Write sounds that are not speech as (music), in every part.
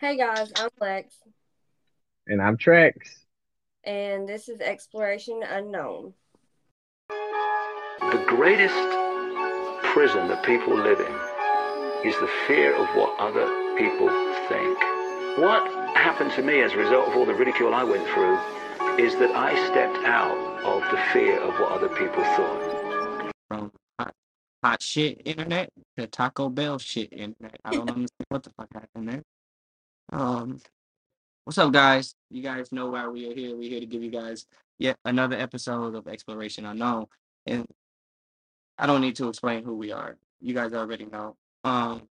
Hey guys, I'm Lex, And I'm Trex. and this is Exploration Unknown. The greatest prison that people live in is the fear of what other people think. What happened to me as a result of all the ridicule I went through is that I stepped out of the fear of what other people thought. from hot, hot shit internet to Taco Bell shit internet. I don't (laughs) understand what the fuck happened there. Um, what's up, guys? You guys know why we are here. We're here to give you guys yet another episode of Exploration Unknown, and I don't need to explain who we are. You guys already know. Um,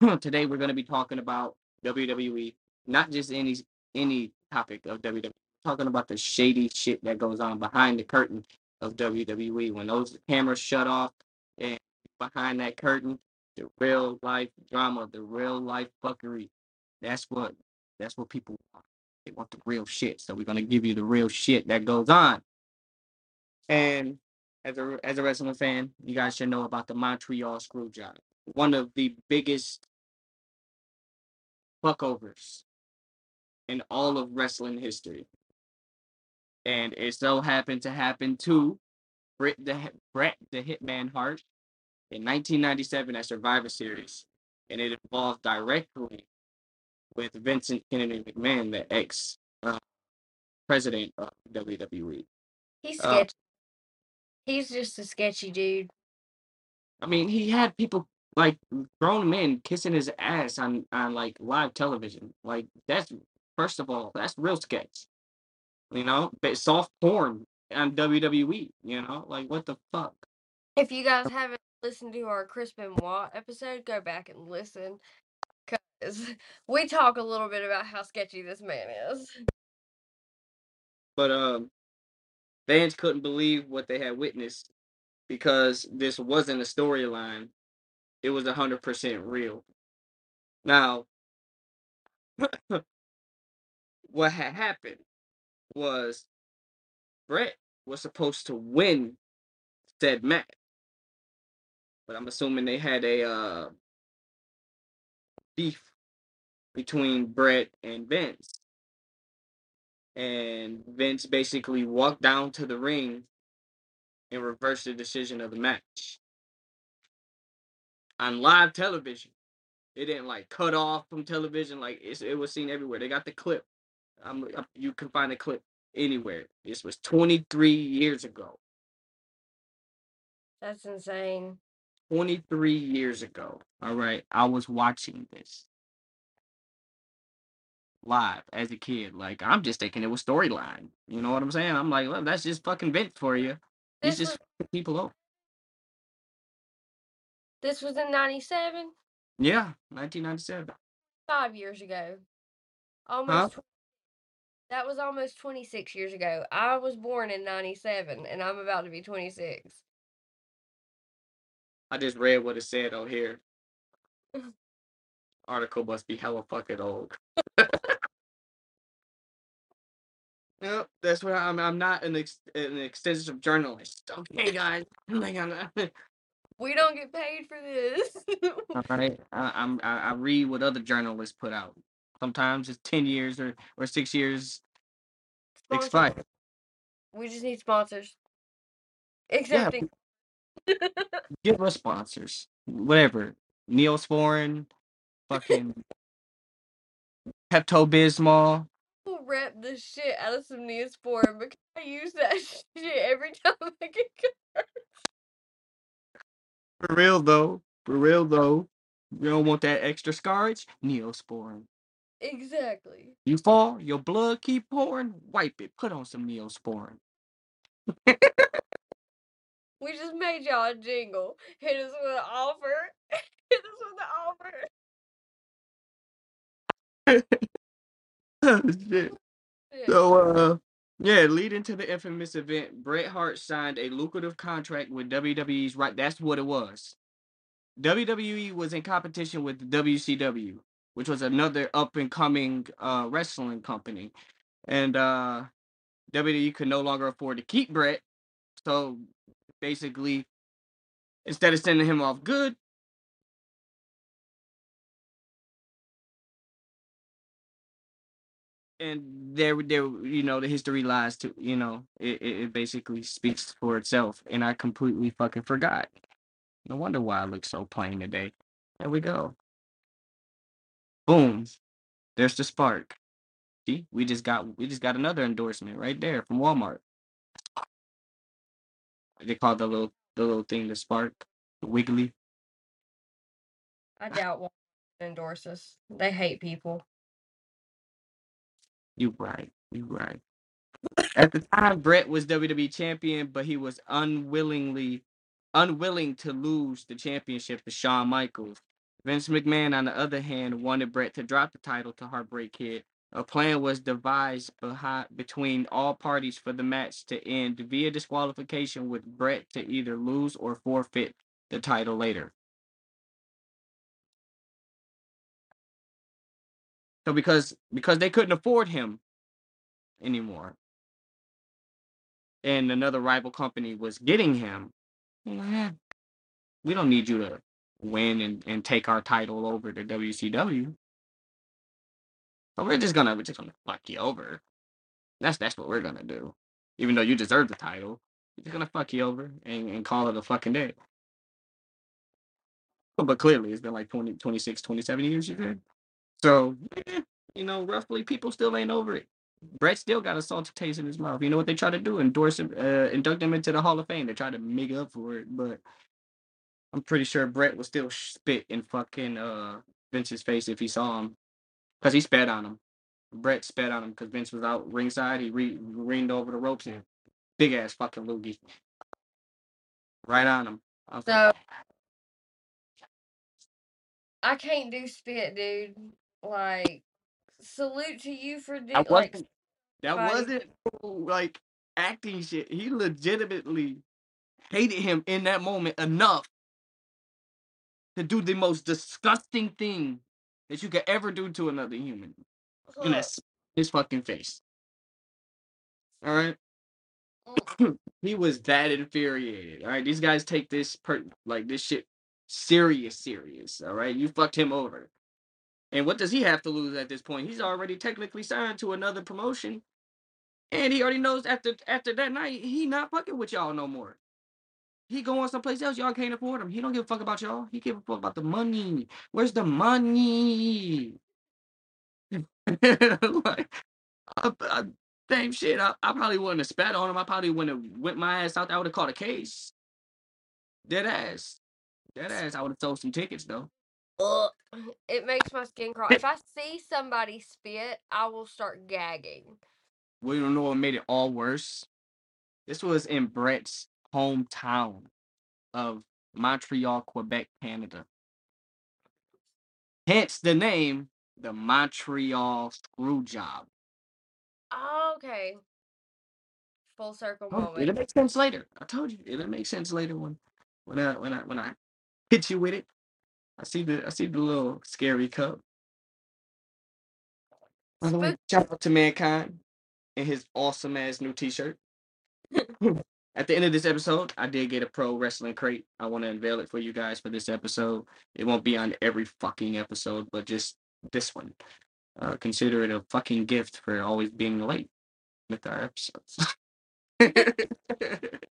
(laughs) today we're going to be talking about WWE, not just any any topic of WWE. Talking about the shady shit that goes on behind the curtain of WWE when those cameras shut off and behind that curtain, the real life drama, the real life fuckery. That's what that's what people want. They want the real shit. So we're gonna give you the real shit that goes on. And as a as a wrestling fan, you guys should know about the Montreal Screwjob, one of the biggest fuckovers in all of wrestling history. And it so happened to happen to Bret the, Bret the Hitman Hart in 1997 at Survivor Series. And it involved directly with Vincent Kennedy McMahon, the ex uh, president of WWE. He's Uh, sketchy. He's just a sketchy dude. I mean, he had people like grown men kissing his ass on on like live television. Like that's first of all, that's real sketch. You know, but soft porn on WWE. You know, like what the fuck. If you guys haven't listened to our Chris Benoit episode, go back and listen. Because we talk a little bit about how sketchy this man is. But um, fans couldn't believe what they had witnessed because this wasn't a storyline; it was hundred percent real. Now, (laughs) what had happened was Bret was supposed to win said match, but I'm assuming they had a uh, beef between Bret and Vince, and Vince basically walked down to the ring and reversed the decision of the match on live television. It didn't like cut off from television; like it's, it was seen everywhere. They got the clip. I'm, I'm- you can find the clip anywhere. This was 23 years ago. That's insane. 23 years ago. All right. I was watching this live as a kid. Like, I'm just thinking it was storyline. You know what I'm saying? I'm like, well, that's just fucking Vince for you. This just was, people over. this was in 97, Yeah, 1997. five years ago. Almost. tw- that was almost 26 years ago. I was born in 97, and I'm about to be 26. I just read what it said on here. Article must be hella fucking old. Yep, that's what I'm. I'm not an ex- an extensive journalist. Okay, guys. (laughs) Like, I'm not- We don't get paid for this. (laughs) All right, I, I'm I, I read what other journalists put out. Sometimes it's ten years or or six years Sponsors. expired. We just need sponsors. Accepting. Give us sponsors, whatever. Neosporin, fucking Pepto Bismol. Rep the shit out of some Neosporin because I use that (laughs) shit every time I get cut. For real though, for real though. You don't want that extra scarage? Neosporin. Exactly. You fall, your blood keep pouring. Wipe it. Put on some Neosporin. (laughs) We just made y'all a jingle. Hit us with an offer. Hit us with an offer. (laughs) oh shit. Shit. So, uh, yeah, leading to the infamous event, Bret Hart signed a lucrative contract with WWE's right. That's what it was. WWE was in competition with WCW, which was another up and coming uh, wrestling company, and uh, WWE could no longer afford to keep Bret. So basically, instead of sending him off good, and there, there, you know, the history lies to, you know, it, it, basically speaks for itself, and I completely fucking forgot. No wonder why I look so plain today. There we go. Boom. There's the spark. See, we just got we just got another endorsement right there from Walmart. They call the little the little thing the spark, the wiggly. I doubt one endorses. They hate people. You right. You right. At the time, Bret was WWE champion, but he was unwillingly unwilling to lose the championship to Shawn Michaels. Vince McMahon, on the other hand, wanted Bret to drop the title to Heartbreak Kid. A plan was devised behind, between all parties for the match to end via disqualification, with Bret to either lose or forfeit the title later. So because because they couldn't afford him anymore, and another rival company was getting him, "Eh, we don't need you to win and, and take our title over to WCW. So we're just gonna we're just gonna fuck you over. That's that's what we're gonna do. Even though you deserve the title, we're just gonna fuck you over and, and call it a fucking day. But, but clearly it's been like 20, 26, 27 years, you said. So, you know, roughly people still ain't over it. Bret still got a salty taste in his mouth. You know what they try to do? Endorse him, uh, induct him into the Hall of Fame. They try to make up for it, but I'm pretty sure Bret would still spit in fucking uh Vince's face if he saw him, because he spat on him. Bret spat on him because Vince was out ringside. He re- leaned over the ropes and big ass fucking loogie right on him. I was So like, I can't do spit, dude. Like, salute to you for do that like wasn't that fighting. wasn't like acting shit. He legitimately hated him in that moment enough to do the most disgusting thing that you could ever do to another human. And that's his fucking face. All right. mm, (clears throat) he was that infuriated. All right, these guys take this per like this shit serious, serious. All right, you fucked him over. And what does he have to lose at this point? He's already technically signed to another promotion, and he already knows after after that night he not fucking with y'all no more. He going someplace else. Y'all can't afford him. He don't give a fuck about y'all. He give a fuck about the money. Where's the money? (laughs) like, I, I, same shit. I, I probably wouldn't have spat on him. I probably wouldn't have went my ass out there. I would have caught a case. Dead ass. Dead ass. I would have sold some tickets though. ugh. It makes my skin crawl. If I see somebody spit, I will start gagging. We don't know what made it all worse. This was in Bret's hometown of Montreal, Quebec, Canada. Hence the name, the Montreal Screw Job. Oh, okay. Full circle Oh, moment. it'll make sense later. I told you it'll make sense later when when I when I when I hit you with it. I see the I see the little scary cup. By the way, Spook- shout out to Mankind and his awesome ass new T-shirt. (laughs) (laughs) At the end of this episode, I did get a pro wrestling crate. I want to unveil it for you guys for this episode. It won't be on every fucking episode, but just this one. Uh, consider it a fucking gift for always being late with our episodes. (laughs)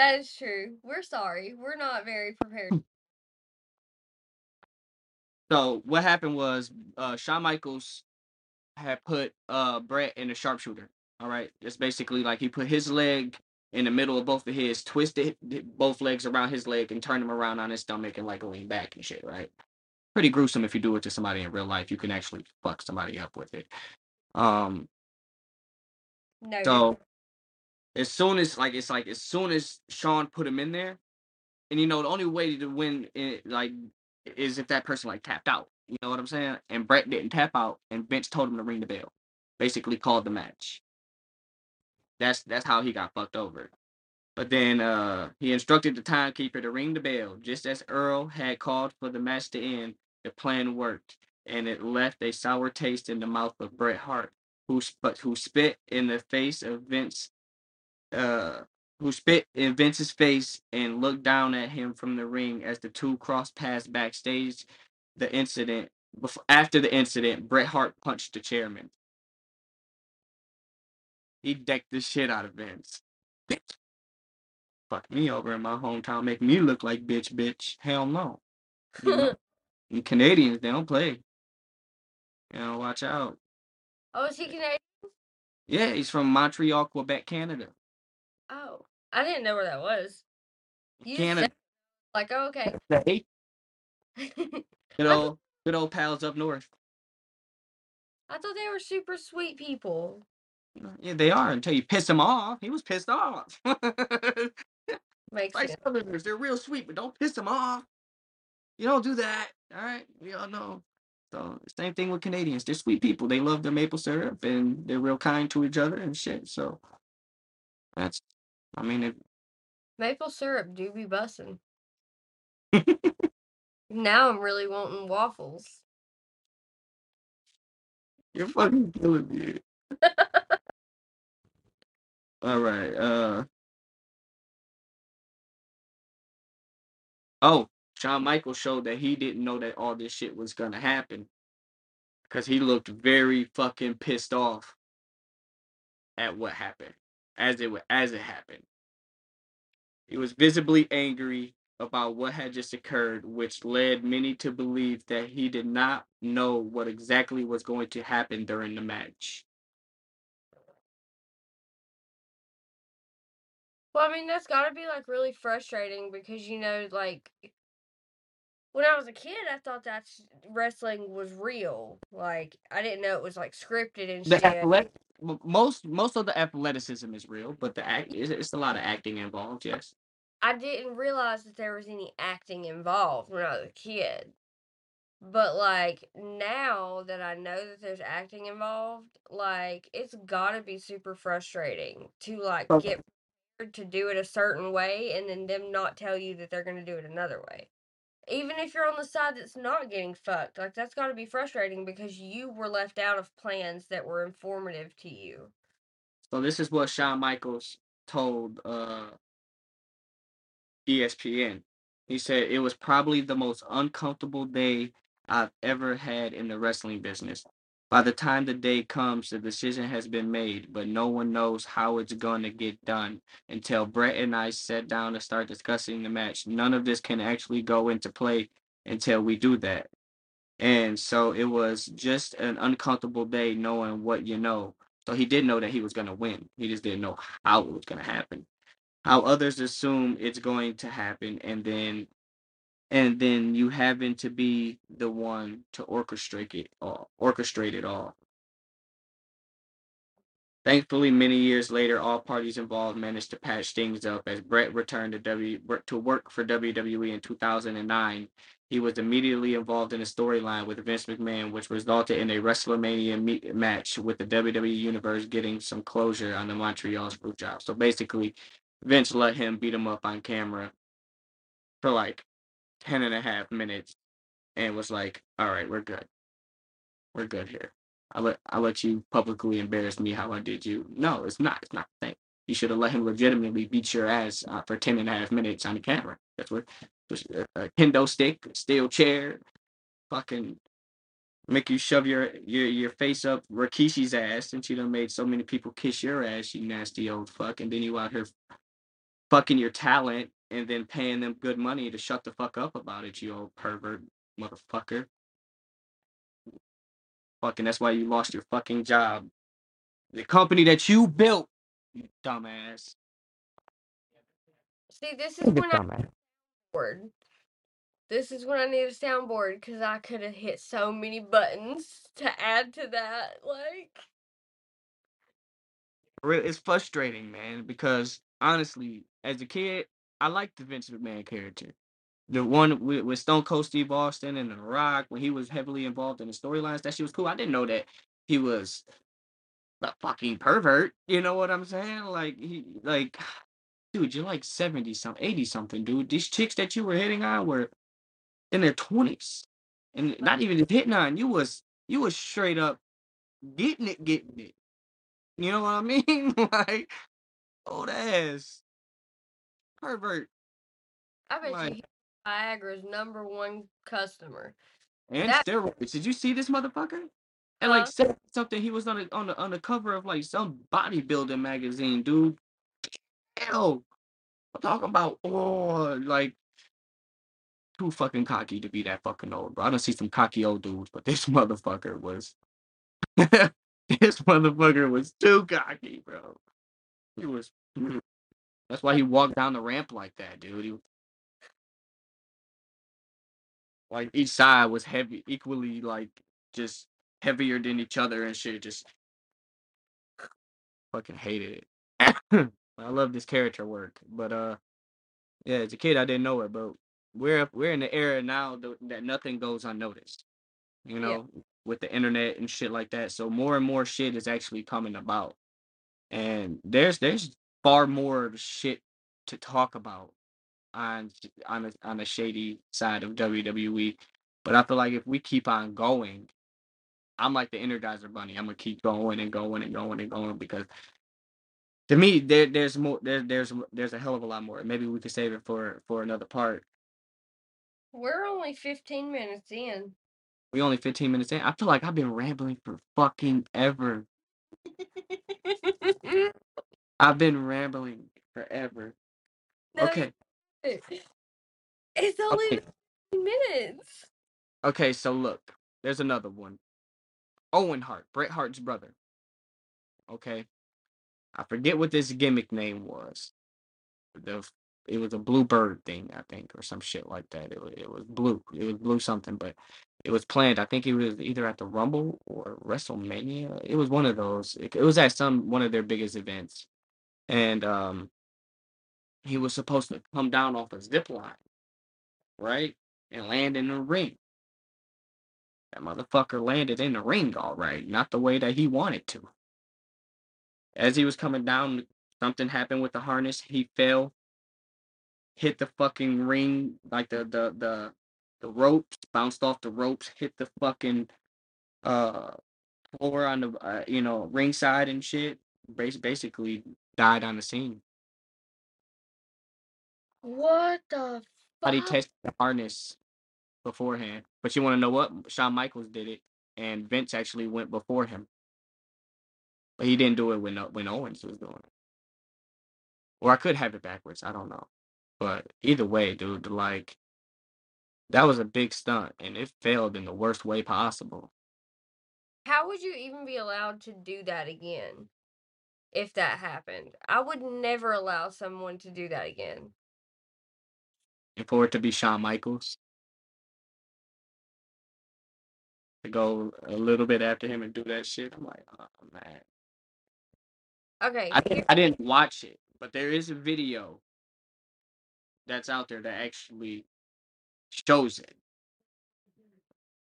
That is true. We're sorry. We're not very prepared. (laughs) so what happened was uh, Shawn Michaels had put uh, Bret in a sharpshooter. All right, it's basically like he put his leg in the middle of both of his, twisted both legs around his leg, and turned him around on his stomach and like lean back and shit. Right, pretty gruesome if you do it to somebody in real life. You can actually fuck somebody up with it. Um, No. so as soon as like it's like as soon as Sean put him in there, and you know the only way to win it like is if that person like tapped out. You know what I'm saying? And Bret didn't tap out, and Vince told him to ring the bell. Basically called the match. That's that's how he got fucked over. But then uh he instructed the timekeeper to ring the bell. Just as Earl had called for the match to end, the plan worked, and it left a sour taste in the mouth of Bret Hart, who sp- who spit in the face of Vince uh, who spit in Vince's face and looked down at him from the ring as the two crossed paths backstage. The incident before, after the incident, Bret Hart punched the chairman. He decked the shit out of Vince. Bitch. Fuck me over in my hometown, make me look like bitch, bitch. Hell no. You know, (laughs) and Canadians, they don't play. You know, watch out. oh, is he Canadian? Yeah, he's from Montreal, Quebec, Canada. Oh, I didn't know where that was. You Canada. said, (laughs) like, oh, okay. Hey, (laughs) I good old, good old pals up north. I thought they were super sweet people. Yeah, they are until you piss him off. He was pissed off. (laughs) Makes like sense. Southerners, they're real sweet, but don't piss them off. You don't do that. All right, we all know. So same thing with Canadians. They're sweet people. They love their maple syrup and they're real kind to each other and shit. So that's, I mean, it, Maple syrup do be bussin'. (laughs) now I'm really wanting waffles. you're fucking killing me. All right. Uh. Oh, Shawn Michaels showed that he didn't know that all this shit was gonna happen, because he looked very fucking pissed off at what happened as it as it happened. He was visibly angry about what had just occurred, which led many to believe that he did not know what exactly was going to happen during the match. Well, I mean, that's gotta be like really frustrating because you know, like when I was a kid, I thought that wrestling was real. Like I didn't know it was like scripted and The shit. athletic, most most of the athleticism is real, but the act it's, it's a lot of acting involved. Yes. I didn't realize that there was any acting involved when I was a kid. But like now that I know that there's acting involved, like it's gotta be super frustrating to like Okay. get prepared to do it a certain way and then them not tell you that they're gonna do it another way. Even if you're on the side that's not getting fucked, like that's gotta be frustrating because you were left out of plans that were informative to you. So this is what Shawn Michaels told uh, ESPN. He said it was probably the most uncomfortable day I've ever had in the wrestling business. By the time the day comes, the decision has been made, but no one knows how it's going to get done until Bret and I sat down to start discussing the match. None of this can actually go into play until we do that. And so it was just an uncomfortable day knowing what you know. So he did know that he was going to win. He just didn't know how it was going to happen. How others assume it's going to happen and then and then you having to be the one to orchestrate it all, orchestrate it all. Thankfully, many years later, all parties involved managed to patch things up. As Bret returned to W to work for WWE in 2009, he was immediately involved in a storyline with Vince McMahon, which resulted in a WrestleMania meet, match with the WWE Universe getting some closure on the Montreal screw job. So basically, Vince let him beat him up on camera for like 10 and a half minutes and was like, all right, we're good. We're good here. I let I let you publicly embarrass me how I did you. No, it's not. It's not the thing. You should have let him legitimately beat your ass uh, for 10 and a half minutes on the camera. That's what a, a kendo stick, steel chair, fucking make you shove your your your face up Rikishi's ass and she done made so many people kiss your ass, you nasty old fuck, and then you out here fucking your talent and then paying them good money to shut the fuck up about it, you old pervert motherfucker. Fucking that's why you lost your fucking job. The company that you built, you dumbass. See, this is You when I dumbass. board. This is when I need a soundboard because I could have hit so many buttons to add to that. Like, Re- It's frustrating, man, because honestly, as a kid, I like the Vince McMahon character. The one with, with Stone Cold Steve Austin and The Rock, when he was heavily involved in the storylines, that shit was cool. I didn't know that he was a fucking pervert. You know what I'm saying? Like he, like, (sighs) dude, you're like seventy something, eighty something, dude. These chicks that you were hitting on were in their twenties, and not even just hitting on. You was you was straight up getting it, getting it. You know what I mean? (laughs) like old ass pervert I bet Like- you Viagra's number one customer. and That- steroids. Did you see this motherfucker? and like said something. He was on the on the on the cover of like some bodybuilding magazine, dude. Hell, I'm talking about oh, like too fucking cocky to be that fucking old, bro. I don't see some cocky old dudes, but this (laughs) motherfucker was. (laughs) this motherfucker was too cocky, bro. He was. Mm-hmm. That's why he walked down the ramp like that, dude. He, like each side was heavy, equally like just heavier than each other and shit. Just fucking hated it. (coughs) I love this character work, but uh, yeah, as a kid I didn't know it, but we're we're in the era now that nothing goes unnoticed. You Yeah. know, with the internet and shit like that. So more and more shit is actually coming about, and there's there's far more shit to talk about on on a, on the shady side of WWE. But I feel like if we keep on going, I'm like the Energizer Bunny. I'm gonna keep going and going and going and going because to me there there's more there, there's there's a hell of a lot more. Maybe we could save it for for another part. We're only 15 minutes in. We only 15 minutes in. I feel like I've been rambling for fucking ever. (laughs) I've been rambling forever. No, Okay. (laughs) It's only Okay. 15 minutes. Okay, so look, there's another one. Owen Hart, Bret Hart's brother. Okay. I forget what this gimmick name was. The it was a blue bird thing, I think, or some shit like that. It was, it was blue. It was blue something, but it was planned. I think it was either at the Rumble or WrestleMania. It was one of those. It, it was at some one of their biggest events, and um, he was supposed to come down off a zip line, right, and land in the ring. That motherfucker landed in the ring all right, not the way that he wanted to. As he was coming down, something happened with the harness. He fell, hit the fucking ring, like the the the the ropes, bounced off the ropes, hit the fucking uh floor on the uh, you know ringside and shit. Bas- basically died on the scene. What the But he fuck? tested the harness beforehand. But you want to know what? Shawn Michaels did it, and Vince actually went before him. But he didn't do it when uh, when Owens was doing it. Or I could have it backwards. I don't know. But either way, dude, like that was a big stunt, and it failed in the worst way possible. How would you even be allowed to do that again if that happened? I would never allow someone to do that again. And for it to be Shawn Michaels to go a little bit after him and do that shit, I'm like, oh man. Okay, I here, didn't, I didn't watch it, but there is a video that's out there that actually shows it.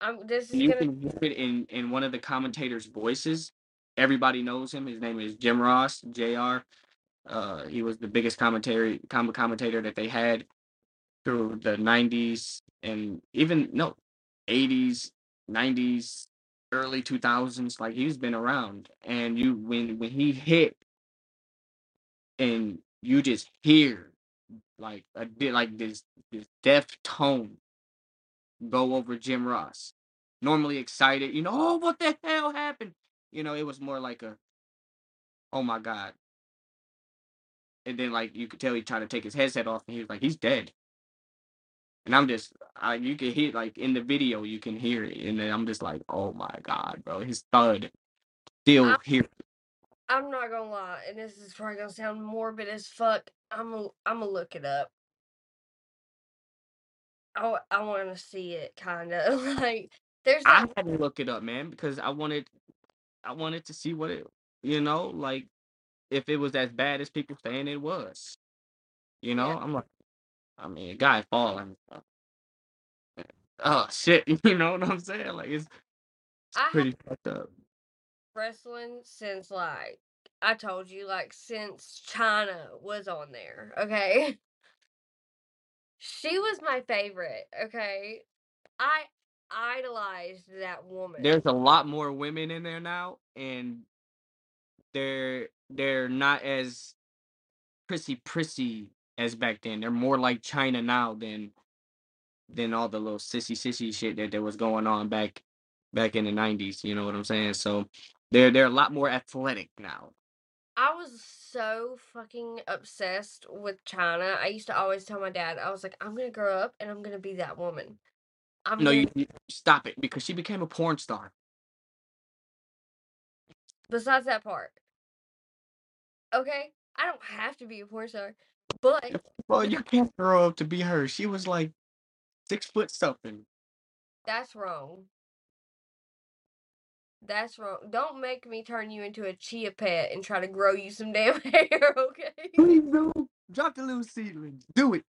I'm, this And is you gonna. can hear it in, in one of the commentators' voices. Everybody knows him. His name is Jim Ross, Jr. Uh, he was the biggest commentary com- commentator that they had through the 90s and even no 80s 90s early 2000s like he's been around and you when when he hit and you just hear like a di- like this this deaf tone go over Jim Ross normally excited you know oh what the hell happened you know it was more like a oh my god and then like you could tell he tried to take his headset off and he was like he's dead And I'm just, I, you can hear like in the video, you can hear it, and then I'm just like, oh my god, bro, his thud still I, here. I'm not gonna lie, and this is probably gonna sound morbid as fuck. I'm gonna, I'm gonna look it up. Oh, I, I want to see it, kind of (laughs) like. There's I had to look it up, man, because I wanted, I wanted to see what it, you know, like if it was as bad as people saying it was. You know, Yeah, I'm like, I mean, a guy falling. Oh shit, (laughs) you know what I'm saying? Like it's, it's I have pretty fucked up. wrestling since like I told you, like since Chyna was on there. Okay, (laughs) she was my favorite. Okay, I idolized that woman. There's a lot more women in there now, and they're they're not as prissy prissy as back then. They're more like Chyna now than than all the little sissy sissy shit that there was going on back back in the '90s. You know what I'm saying? So they're they're a lot more athletic now. I was so fucking obsessed with Chyna. I used to always tell my dad, I was like, I'm gonna grow up and I'm gonna be that woman. I'm No, you, you stop it because she became a porn star. besides that part. Okay? I don't have to be a porn star. But (laughs) Well, you can't grow up to be her. She was like six foot something. that's wrong. That's wrong. Don't make me turn you into a chia pet and try to grow you some damn (laughs) hair, okay? Please do. Drop the little seedlings. Do it.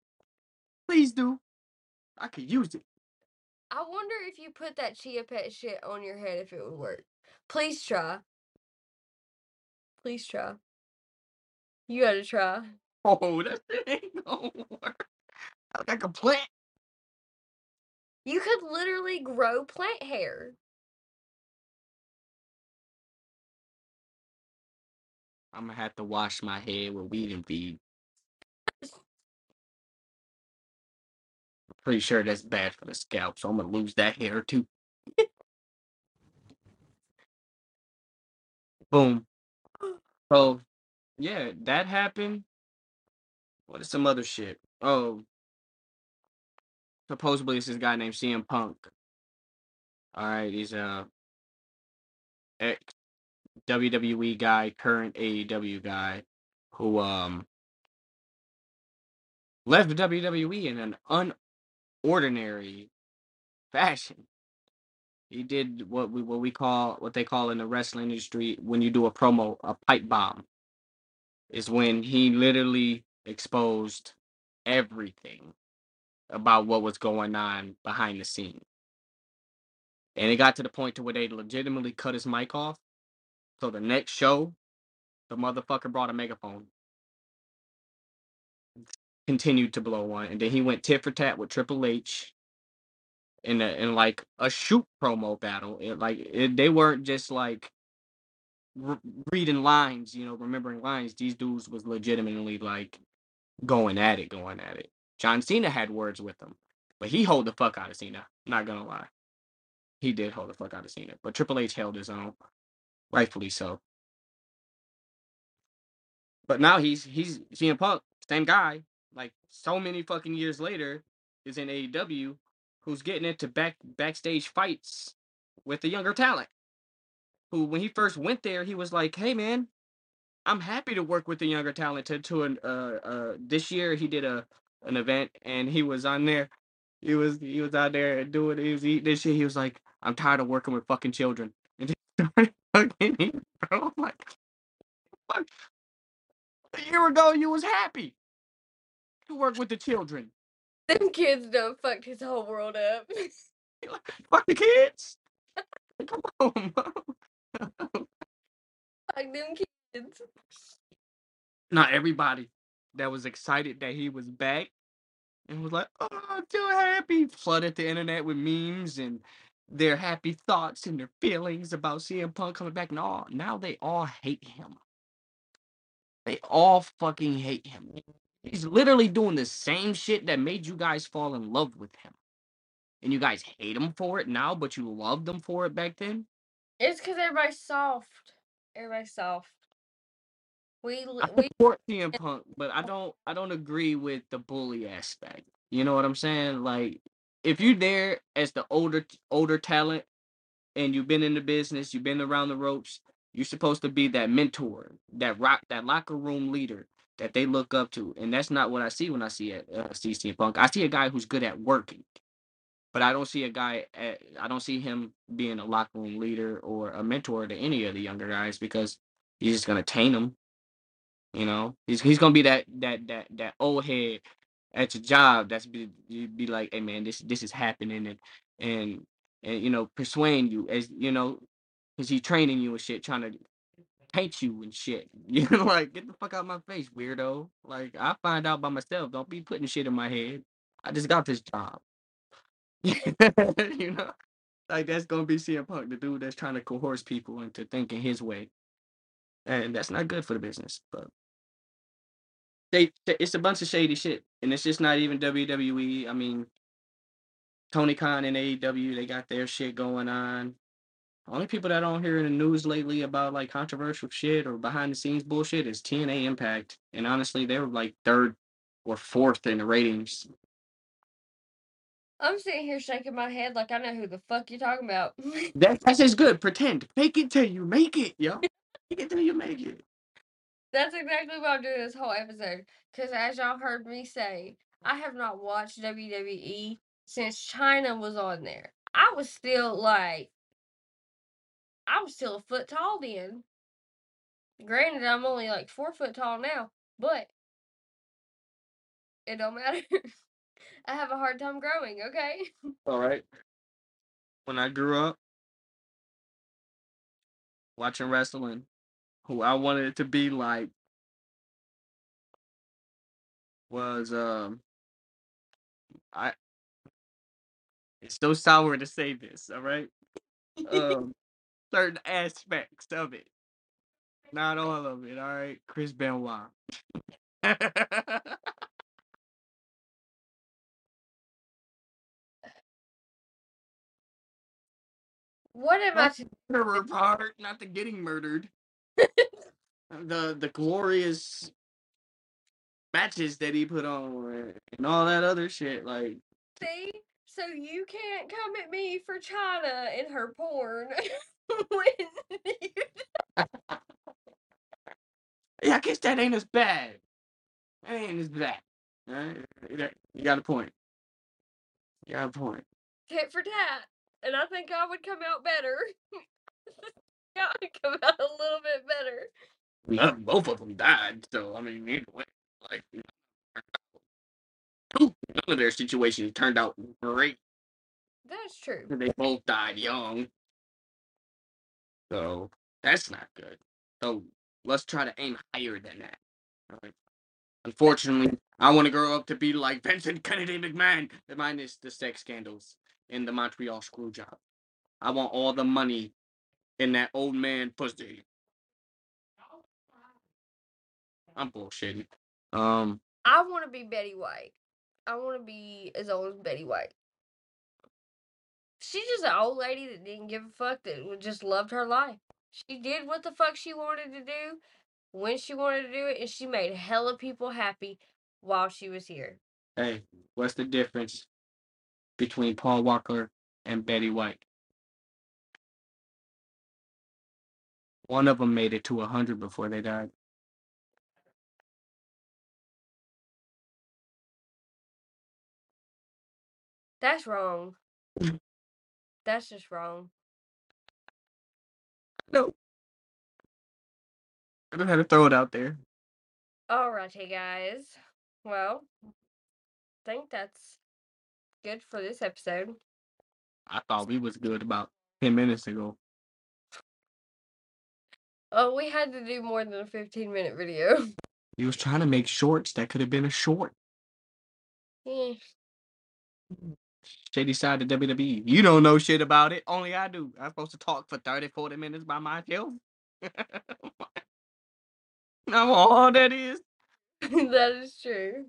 Please do. I could use it. I wonder if you put that chia pet shit on your head if it would work. Please try. Please try. You gotta try. Oh, that shit ain't gonna work. I look like a plant. You could literally grow plant hair. I'm gonna have to wash my head with weed and feed. Pretty sure that's bad for the scalp, so I'm gonna lose that hair too. (laughs) Boom. So, yeah, that happened. What is some other shit? Oh, supposedly it's this guy named CM Punk. All right, he's a ex WWE guy, current AEW guy, who um left WWE in an unordinary fashion. He did what we what we call what they call in the wrestling industry when you do a promo a pipe bomb. Is when he literally exposed everything about what was going on behind the scene. And it got to the point to where they legitimately cut his mic off. So the next show, the motherfucker brought a megaphone. Continued to blow one. And then he went tit for tat with Triple H in a, in like a shoot promo battle. It, like it, they weren't just like r- reading lines, you know, remembering lines. These dudes was legitimately like going at it, going at it. John Cena had words with him, but he hold the fuck out of Cena. Not gonna lie, he did hold the fuck out of Cena. But Triple H held his own, rightfully so. But now he's he's CM Punk, same guy, like so many fucking years later, is in AEW, who's getting into back backstage fights with the younger talent. Who, when he first went there, he was like, "Hey man, I'm happy to work with the younger talent." To to an uh uh this year he did a an event and he was on there. He was he was out there doing he was eating this shit. He was like, "I'm tired of working with fucking children." (laughs) And started fucking bro. I'm like, fuck. A year ago you was happy to work with the children. Them kids done fucked his whole world up. Fuck the kids. (laughs) Come on, bro. Fuck them kids. Not everybody that was excited that he was back and was like, "Oh, I'm so happy!" Flooded the internet with memes and their happy thoughts and their feelings about CM Punk coming back. No, now they all hate him. They all fucking hate him. He's literally doing the same shit that made you guys fall in love with him. And you guys hate him for it now, but you loved him for it back then. It's because everybody's soft. Everybody's soft. We I we support CM Punk, but I don't I don't agree with the bully aspect. You know what I'm saying? Like if you're there as the older older talent and you've been in the business, you've been around the ropes, you're supposed to be that mentor, that rock that locker room leader that they look up to. And that's not what I see when I see it uh, CM Punk. I see a guy who's good at working. But I don't see a guy at, I don't see him being a locker room leader or a mentor to any of the younger guys because he's just gonna taint them. You know, he's he's gonna be that that that that old head at your job. That's be you be like, hey man, this this is happening, and and and you know, persuading you as you know, because he's training you and shit, trying to paint you and shit. (laughs) You know, like get the fuck out of my face, weirdo. Like I find out by myself. Don't be putting shit in my head. I just got this job. (laughs) you know, like that's gonna be CM Punk, the dude that's trying to coerce people into thinking his way, and that's not good for the business. But they it's a bunch of shady shit, and it's just not even WWE. I mean, Tony Khan and AEW, they got their shit going on. Only people that don't hear in the news lately about like controversial shit or behind the scenes bullshit is TNA Impact. And honestly, they were like third or fourth in the ratings. I'm sitting here shaking my head like I know who the fuck you're talking about. (laughs) That, that's just good. Pretend. Fake it till you make it, yo. Fake it till you make it. That's exactly what I'm doing this whole episode. Because as y'all heard me say, I have not watched WWE since Chyna was on there. I was still like, I was still a foot tall then. Granted, I'm only like four foot tall now, but it don't matter. (laughs) I have a hard time growing, okay? All right. When I grew up watching wrestling, who I wanted to be like was um I it's so sour to say this, all right? (laughs) Um certain aspects of it. Not all of it, all right? Chris Benoit. (laughs) What am I the murderer part, not the getting murdered. the the glorious matches that he put on and all that other shit. Like see? So you can't come at me for Chyna and her porn (laughs) (laughs) Yeah, I guess that ain't as bad. That ain't as bad. Alright? You got a point. You got a point. tit for tat. And I think I would come out better. (laughs) I would come out a little bit better. None, both of them died, so I mean, either way, like none of their situations turned out great. That's true. They both died young, so that's not good. So let's try to aim higher than that. Unfortunately, I want to grow up to be like Vincent Kennedy McMahon, minus the sex scandals and the Montreal screw job. I want all the money in that old man pussy. I'm bullshitting. Um, I want to be Betty White. I want to be as old as Betty White. She's just an old lady that didn't give a fuck, that just loved her life. She did what the fuck she wanted to do when she wanted to do it, and she made hella people happy while she was here. hey, what's the difference between Paul Walker and Betty White? One of them made it to 100 before they died. That's wrong. (laughs) That's just wrong. No. I just had to throw it out there. Alrighty, guys. Well, I think that's good for this episode. I thought we was good about 10 minutes ago. Oh, we had to do more than a 15 minute video. (laughs) He was trying to make shorts that could have been a short. Eh, Shady side of WWE. You don't know shit about it. Only I do. I'm supposed to talk for 30, 40 minutes by myself. (laughs) Now all that is. (laughs) that is true.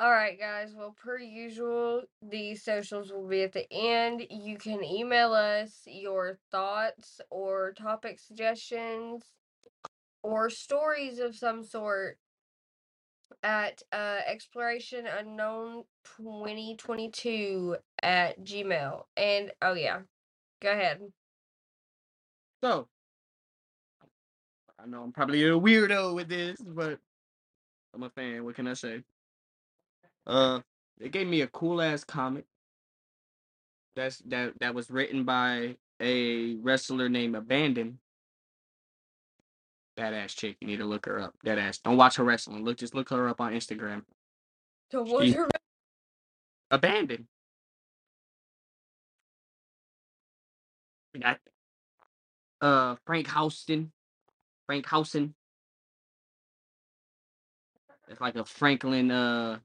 Alright, guys. Well, per usual, the socials will be at the end. You can email us your thoughts or topic suggestions or stories of some sort at uh, exploration unknown 2022 at gmail and oh yeah go ahead So, I know I'm probably a weirdo with this, but I'm a fan. What can I say? Uh, they gave me a cool ass comic. That's that that was written by a wrestler named Abadon. Badass chick. You need to look her up. That ass. Don't watch her wrestling. Look, just look her up on Instagram. so what's She- her Abadon. We got uh Frank Houston. Frank Housen. It's like a Franklin uh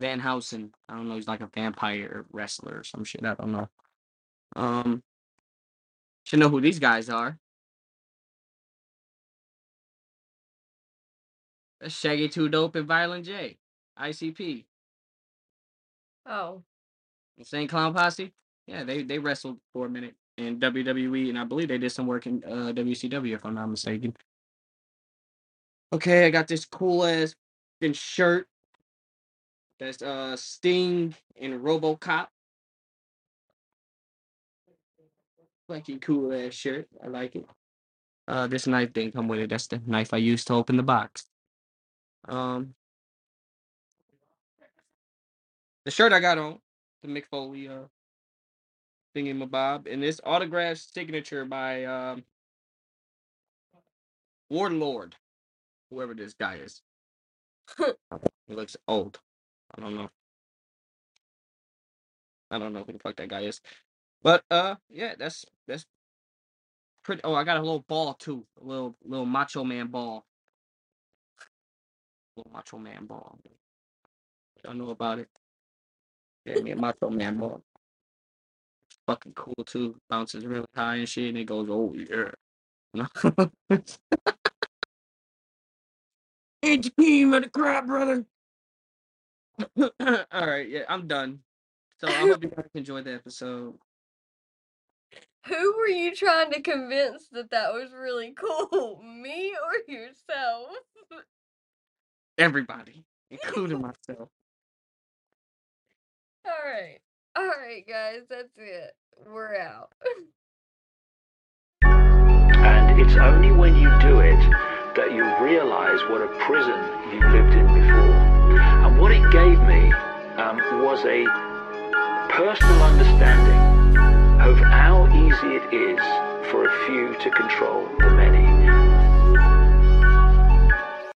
Van Housen. I don't know, he's like a vampire wrestler or some shit. I don't know. Um should know who these guys are. That's Shaggy Two Dope and Violent J. ICP. oh Insane Clown Posse. Yeah, they they wrestled for a minute. in WWE, and I believe they did some work in uh, WCW, if I'm not mistaken. Okay, I got this cool ass shirt. That's uh Sting and RoboCop. Fucking cool ass shirt. I like it. Uh, this knife didn't come with it. That's the knife I used to open the box. Um, the shirt I got on, the Mick Foley uh thingy my bob, and this autographed signature by um Warlord, whoever this guy is. (laughs) he looks old. I don't know. I don't know who the fuck that guy is. But uh yeah, that's that's pretty oh I got a little ball too. A little little macho man ball. Little macho man ball. Y'all know about it. Yeah, me a macho man ball. Fucking cool too. Bounces really high and shit and it goes, oh yeah. You (laughs) know? It's cream of the crap, brother. (laughs) All right, yeah, I'm done. So I hope you guys enjoyed the episode. Who were you trying to convince that that was really cool? (laughs) Me or yourself? Everybody, including (laughs) myself. All right. All right, guys, that's it. We're out. (laughs) And it's only when you do it that you realize what a prison you lived in before. And what it gave me um, was a personal understanding of how easy it is for a few to control the many.